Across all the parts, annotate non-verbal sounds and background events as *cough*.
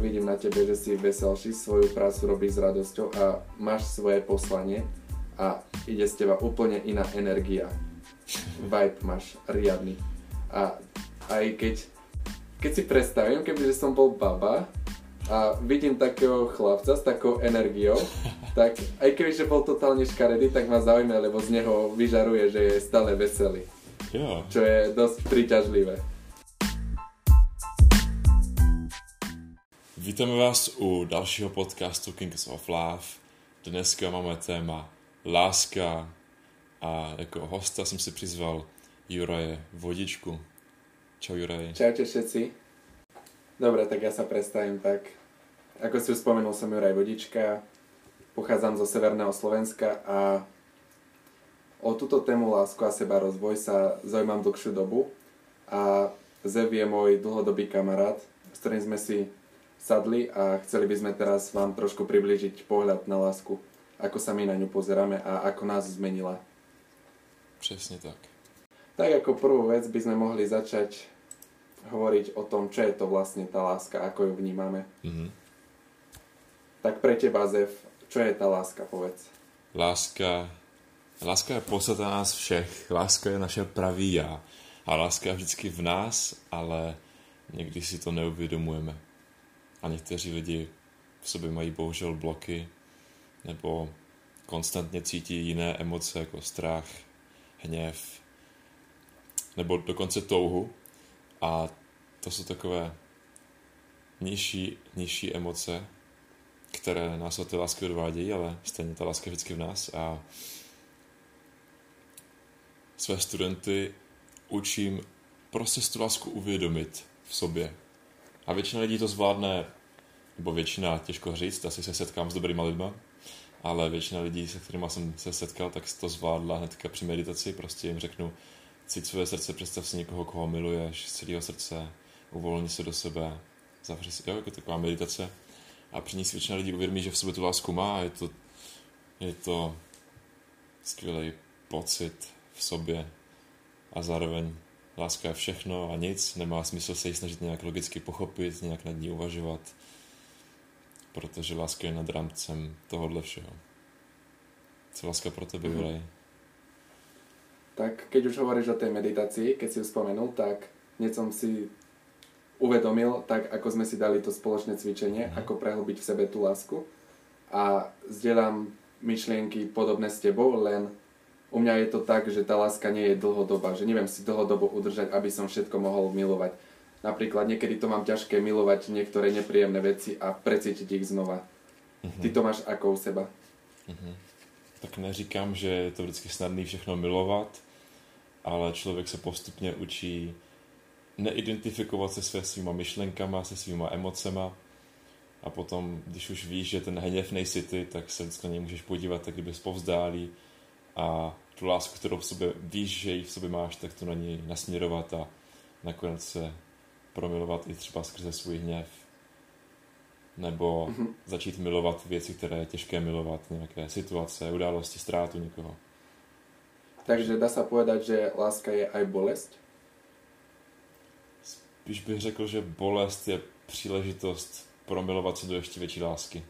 tak vidím na tebe, že si veselší, svoju prácu robíš s radosťou a máš svoje poslanie a ide z teba úplne iná energia. Vibe máš riadny. A aj keď, keď si predstavím, kebyže som bol baba a vidím takého chlapca s takou energiou, *laughs* tak aj kebyže bol totálne škaredý, tak ma zaujíma, lebo z neho vyžaruje, že je stále veselý. Jo. Čo je dosť príťažlivé. Vítáme vás u dalšího podcastu Kings of Love. Dneska máme téma láska a jako hosta jsem si přizval Juraje Vodičku. Čau Juraj. Čaute všetci. Dobre, tak ja sa predstavím tak. Ako si už spomenul, som Juraj Vodička, pochádzam zo Severného Slovenska a o túto tému lásku a seba rozvoj sa zaujímam dlhšiu dobu a Zev je môj dlhodobý kamarát, s ktorým sme si sadli a chceli by sme teraz vám trošku približiť pohľad na lásku, ako sa my na ňu pozeráme a ako nás zmenila. Přesně tak. Tak ako prvú vec by sme mohli začať hovoriť o tom, čo je to vlastne tá láska, ako ju vnímame. Mhm. Tak pre teba, Zev, čo je tá láska, povedz. Láska, láska je podstata nás všech. Láska je naše pravý já. A láska je vždycky v nás, ale někdy si to neuvědomujeme. A někteří lidi v sobě mají bohužel bloky, nebo konstantně cítí jiné emoce jako strach, hněv, nebo dokonce touhu. A to jsou takové nižší, nižší emoce, které nás od té lásky odvádějí, ale stejně ta láska je vždycky v nás a své studenty učím prostě tu lásku uvědomit v sobě. A většina lidí to zvládne, nebo většina, těžko říct, asi se setkám s dobrýma lidma, ale většina lidí, se kterými jsem se setkal, tak to zvládla hnedka při meditaci, prostě jim řeknu, cít své srdce, představ si někoho, koho miluješ z celého srdce, uvolni se do sebe, zavři si, jo, jako taková meditace. A při ní si většina lidí uvědomí, že v sobě tu lásku má a je to, je to skvělý pocit v sobě a zároveň láska je všechno a nic, nemá smysl se ji snažit nějak logicky pochopit, nějak nad ní uvažovat, protože láska je nad rámcem tohohle všeho. Co láska pro tebe, Mhm. Juraj? Tak keď už hovoríš o tej meditácii, keď si ju spomenul, tak hneď som si uvedomil, tak ako sme si dali to spoločné cvičenie, Mhm. ako prehlbiť v sebe tú lásku. A zdieľam myšlienky podobné s tebou, len u mňa je to tak, že tá láska nie je dlhodobá, že neviem si dlhodobo udržať, aby som všetko mohol milovať. Napríklad niekedy to mám ťažké milovať niektoré nepríjemné veci a precítiť ich znova. Mhm. Ty to máš ako u seba? Mhm. Tak neříkám, že je to vždycky snadný všechno milovat, ale člověk se postupně učí neidentifikovat se své svýma myšlenkama, se svýma emocema a potom, když už víš, že ten hněv nejsi ty, tak se vždycky na něj můžeš podívat, tak kdyby povzdálí a tu lásku, kterou v sobě víš, že ji v sobě máš, tak to na něj nasměrovat a nakonec se promilovat i třeba skrze svůj hněv. Nebo Mhm. začít milovat věci, které je těžké milovat, nějaké situace, události, ztrátu někoho. Takže dá sa povedať, že láska je aj bolesť? Spíš bych řekl, že bolest je příležitost promilovat se do ještě větší lásky.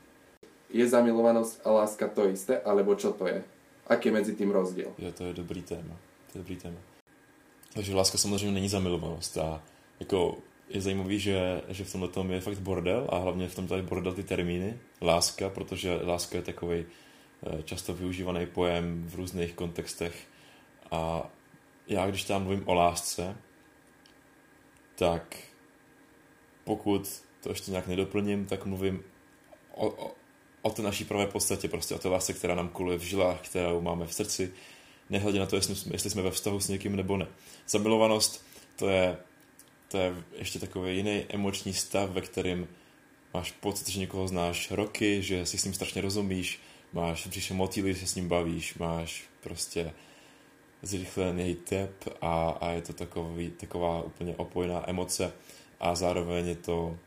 Je zamilovanosť a láska to isté, alebo čo to je? Aký je medzi tým rozdiel? Jo, to je dobrý téma. To je dobrý téma. Takže láska samozřejmě není zamilovanost a jako je zajímavý, že, že v tomhle tom je fakt bordel a hlavně v tom tady bordel ty termíny. Láska, protože láska je takový často využívaný pojem v různých kontextech a já, když tam mluvím o lásce, tak pokud to ještě nějak nedoplním, tak mluvím o, o, o té naší pravé podstatě, prostě o té lásce, která nám kuluje v žilách, kterou máme v srdci, nehledě na to, jestli jsme, jestli jsme ve vztahu s někým nebo ne. Zamilovanost, to je, to je ještě takový jiný emoční stav, ve kterém máš pocit, že někoho znáš roky, že si s ním strašně rozumíš, máš břiše motýly, že se s ním bavíš, máš prostě zrychlený tep a, a je to takový, taková úplně opojná emoce a zároveň je to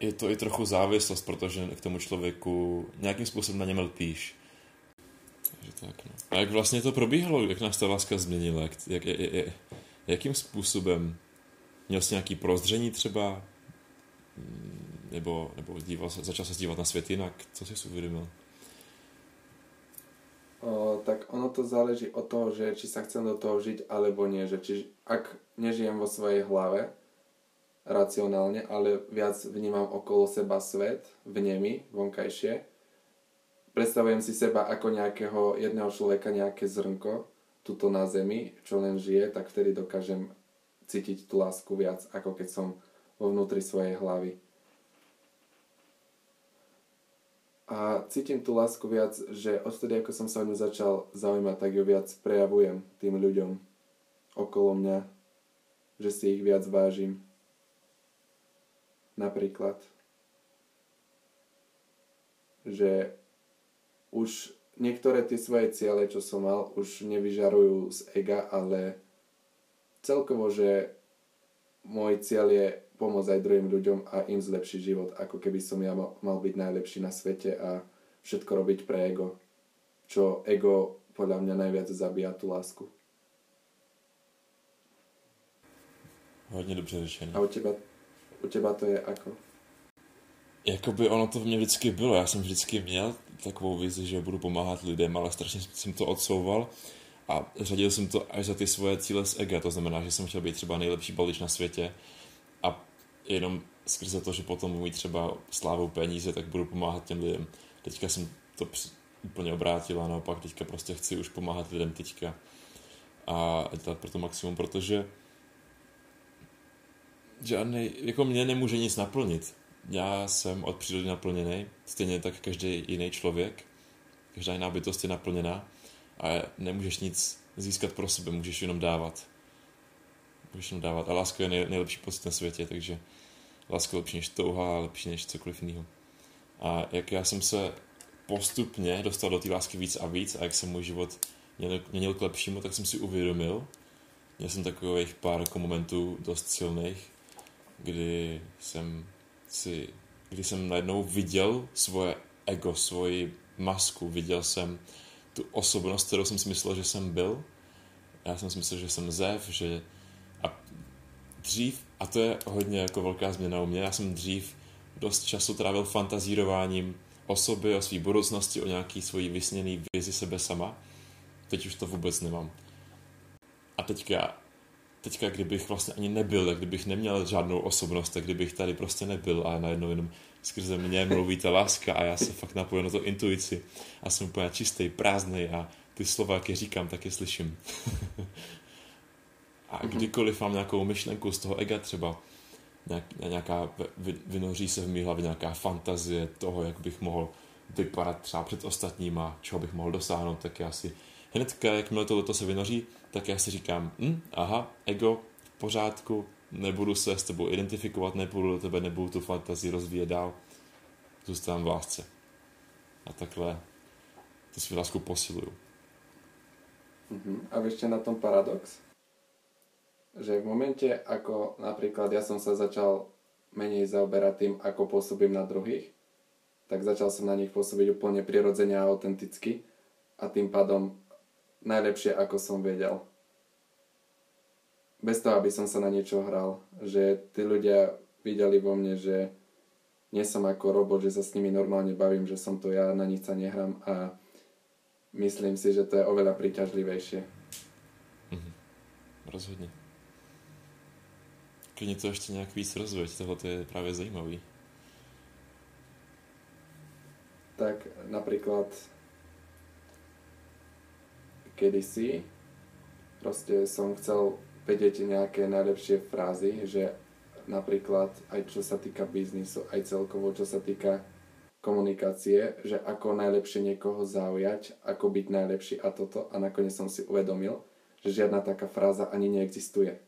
je to i trochu závislost, protože k tomu člověku nějakým způsobem na něm lpíš. Takže tak, no. A jak vlastně to probíhalo, jak nás ta láska změnila, jak, jak, jak, jakým způsobem měl jsi nějaký prozření třeba, nebo, nebo díval začal se dívat na svět jinak? Co jsi uvědomil? O, tak ono to záleží od toho, že či sa chcem do toho žiť alebo nie. Že či, ak nežijem vo svojej hlave racionálne, ale viac vnímam okolo seba svet, vnemy, vonkajšie, predstavujem si seba ako nejakého jedného človeka, nejaké zrnko, tuto na zemi, čo len žije, tak vtedy dokážem cítiť tú lásku viac, ako keď som vo vnútri svojej hlavy. A cítim tú lásku viac, že odtedy, ako som sa o ňu začal zaujímať, tak ju viac prejavujem tým ľuďom okolo mňa, že si ich viac vážim. Napríklad, že už niektoré tie svoje ciele, čo som mal, už nevyžarujú z ega, ale celkovo, že môj cieľ je pomôcť aj druhým ľuďom a im zlepšiť život, ako keby som ja mal, byť najlepší na svete a všetko robiť pre ego. Čo ego podľa mňa najviac zabíja tú lásku. Hodně dobře řečené. A u teba, u teba to je ako? Jakoby ono to v mě vždycky bylo. Já jsem vždycky měl takovou vizi, že budu pomáhat lidem, ale strašně jsem to odsouval a řadil jsem to až za ty svoje cíle z ega. To znamená, že jsem chtěl být třeba nejlepší balič na světě a jenom skrze to, že potom můj třeba slávou peníze, tak budu pomáhat těm lidem. Teďka jsem to úplně obrátil a naopak teďka prostě chci už pomáhat lidem teďka a dělat pro to maximum, protože žádný, jako mě nemůže nic naplnit. Já jsem od přírody naplněný, stejně tak každý jiný člověk. Každá jiná bytost je naplněná a nemůžeš nic získat pro sebe, můžeš jenom dávat. Můžeš jenom dávat a láska je nej, nejlepší pocit na světě, takže láska lepší než touha a lepší než cokoliv jiného. A jak já jsem se postupně dostal do té lásky víc a víc a jak se můj život měnil, k lepšímu, tak jsem si uvědomil, měl jsem takových pár momentů dost silných, kdy jsem si, kdy jsem najednou viděl svoje ego, svoji masku, viděl jsem tu osobnost, kterou jsem si myslel, že jsem byl. Já jsem si myslel, že jsem Zev, že a dřív, a to je hodně jako velká změna u mě, já jsem dřív dost času trávil fantazírováním o sobě, o své budoucnosti, o nějaký svojí vysněný vizi sebe sama. Teď už to vůbec nemám. A teďka, teďka kdybych vlastně ani nebyl, tak kdybych neměl žádnou osobnost, tak kdybych tady prostě nebyl a najednou jenom skrze mě mluví ta láska a já se fakt napojím na to intuici a jsem úplně čistý, prázdný a ty slova, jak je říkám, tak je slyším. *laughs* a mhm. kdykoliv mám nějakou myšlenku z toho ega třeba, nějaká, vynoří se v mý hlavě nějaká fantazie toho, jak bych mohl vypadat třeba před ostatníma, čeho bych mohl dosáhnout, tak já si hnedka, jakmile tohle se vynoří, tak já si říkám, hm, aha, ego, v pořádku, nebudu se s tebou identifikovat, nebudu do tebe, nebudu tu fantazii rozvíjet dál, zůstávám v lásce. A takhle to svou lásku posiluju. Uh-huh. A ešte na tom paradox? Že v momente, ako napríklad ja som sa začal menej zaoberať tým, ako pôsobím na druhých, tak začal som na nich pôsobiť úplne prirodzene a autenticky a tým pádom najlepšie, ako som vedel bez toho, aby som sa na niečo hral. Že tí ľudia videli vo mne, že nie som ako robot, že sa s nimi normálne bavím, že som to ja, na nich sa nehrám a myslím si, že to je oveľa príťažlivejšie. Mhm. Rozhodně. Klidně to ještě nějak víc rozveď, tohle je právě zajímavý. Tak napríklad kedysi proste som chcel vedieť nejaké najlepšie frázy, že napríklad aj čo sa týka biznisu, aj celkovo čo sa týka komunikácie, že ako najlepšie niekoho zaujať, ako byť najlepší a toto a nakoniec som si uvedomil, že žiadna taká fráza ani neexistuje.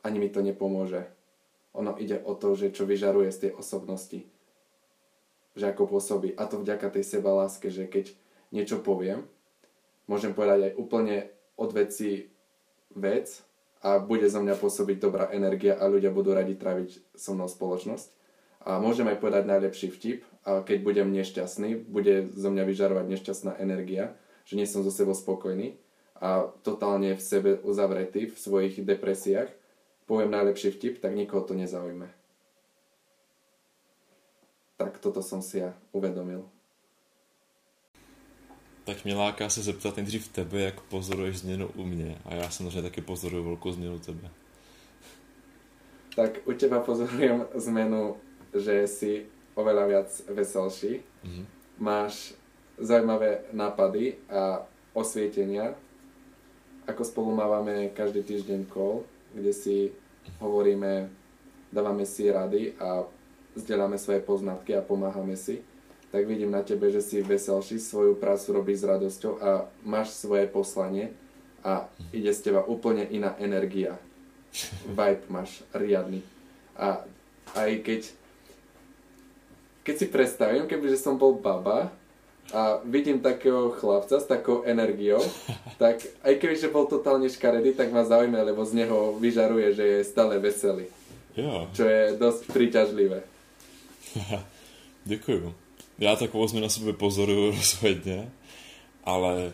Ani mi to nepomôže. Ono ide o to, že čo vyžaruje z tej osobnosti. Že ako pôsobí. A to vďaka tej seba láske, že keď niečo poviem, môžem povedať aj úplne od veci vec a bude zo mňa pôsobiť dobrá energia a ľudia budú radi tráviť so mnou spoločnosť. A môžem aj povedať najlepší vtip a keď budem nešťastný, bude zo mňa vyžarovať nešťastná energia, že nie som so sebou spokojný a totálne v sebe uzavretý v svojich depresiách, poviem najlepší vtip, tak nikoho to nezaujme. tak toto som si ja uvedomil. Tak mě láká se zeptat nejdřív tebe, jak pozoruješ změnu u mě. A já samozřejmě taky pozoruju velkou změnu tebe. Tak u teba pozorujem zmenu, že si oveľa viac veselší. Mhm. Máš zaujímavé nápady a osvietenia. Ako spolu mávame každý týždeň call, kde si hovoríme, dávame si rady a zdieľame svoje poznatky a pomáhame si, tak vidím na tebe, že si veselší, svoju prácu robíš s radosťou a máš svoje poslanie a ide z teba úplne iná energia. Vibe máš riadny. A aj keď keď si predstavím, kebyže som bol baba a vidím takého chlapca s takou energiou, tak aj kebyže bol totálne škaredý, tak ma zaujíma, lebo z neho vyžaruje, že je stále veselý. Jo, Čo je dosť príťažlivé. *laughs* děkuju. Já takovou změnu na sebe pozoruju *laughs* rozhodně, ale,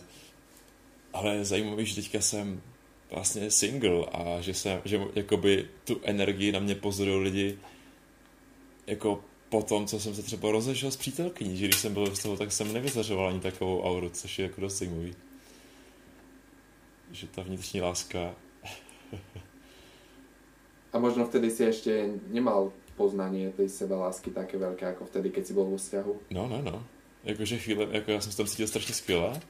ale je že teďka jsem vlastně single a že jsem, že jakoby tu energii na mě pozorují lidi jako po tom, co jsem se třeba rozešel s přítelkyní, že když jsem byl z toho, tak jsem nevyzařoval ani takovou auru, což je jako dost zajímavý. Že ta vnitřní láska, A možno vtedy si ešte nemal poznanie tej sebalásky také veľké, ako vtedy, keď si bol vo vzťahu. no, no, no. Jakože chvíle, jako já jsem se tam cítil strašně skvěle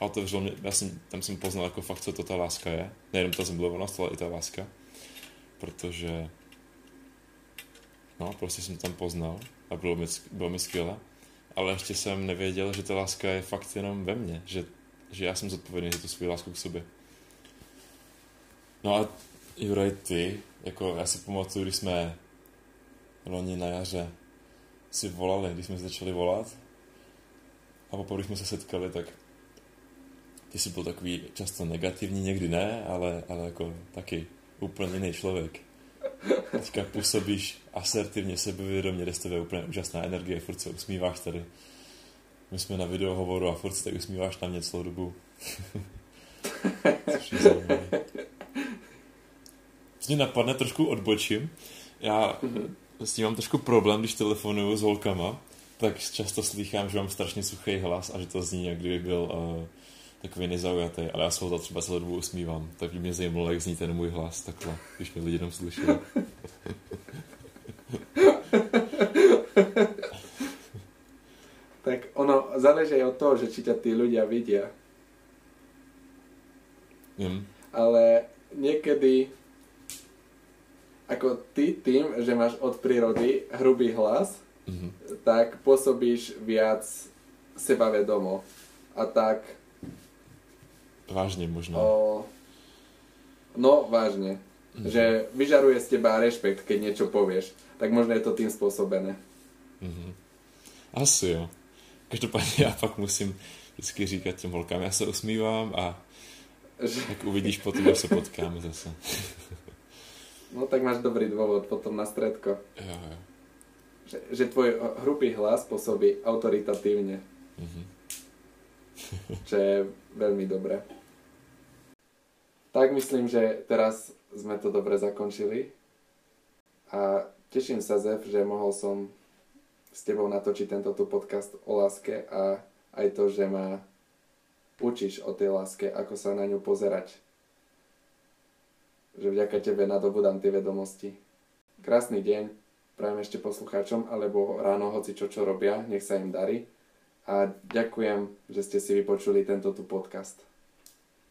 a otevřelo mě, já jsem, tam jsem poznal jako fakt, co to ta láska je. Nejenom ta zamilovanost, ale i ta láska. Protože no, prostě jsem tam poznal a bylo mi, bylo mi skvěle. Ale ještě jsem nevěděl, že ta láska je fakt jenom ve mně, že, že já jsem zodpovědný za tu svou lásku k sobě. No a Juraj, ty, jako já si pamatuju, když jsme loni na jaře si volali, když jsme začali volat a poprvé, jsme se setkali, tak ty jsi byl takový často negativní, někdy ne, ale, ale jako taky úplně jiný člověk. Teďka působíš asertivně, sebevědomě, jde z tebe úplně úžasná energie, furt se usmíváš tady. My jsme na videohovoru a furt se tady usmíváš na mě celou dobu. Což je zajímavé. Mě napadne, trošku odbočím. Já s tím mám trošku problém, když telefonuju s holkama, tak často slychám, že mám strašně suchý hlas a že to zní, jak kdyby byl uh, takový nezaujatý, ale já se ho to třeba celou dobu usmívám. Tak mě zajímalo, jak zní ten můj hlas takhle, když mě lidi jenom slyšeli. *laughs* Tak ono záleží aj od toho, že či ťa tí ľudia vidia. Hm. Ale niekedy ako ty tým, že máš od prírody hrubý hlas, Mhm. tak pôsobíš viac sebavedomo. A tak Vážně možná. o, no vážne. Mhm. Že vyžaruje z teba rešpekt, keď niečo povieš. Tak možno je to tým spôsobené. Mhm. Asi jo. Každopádně já pak musím vždycky říkat těm holkám, já se usmívám a Že, tak uvidíš potom, až se potkáme zase. *laughs* no tak máš dobrý dôvod potom na stredko. Jo. Že, že tvoj hrubý hlas pôsobí autoritatívne, Mhm. *laughs* čo je veľmi dobré. Tak myslím, že teraz sme to dobre zakončili. A teším sa, Zef, že mohol som s tebou natočiť tento tu podcast o láske a aj to, že ma učíš o tej láske, ako sa na ňu pozerať. Že vďaka tebe nadobudám tie vedomosti. Krásny deň, prajem ešte poslucháčom, alebo ráno hoci čo čo robia, nech sa im darí. A ďakujem, že ste si vypočuli tento tu podcast.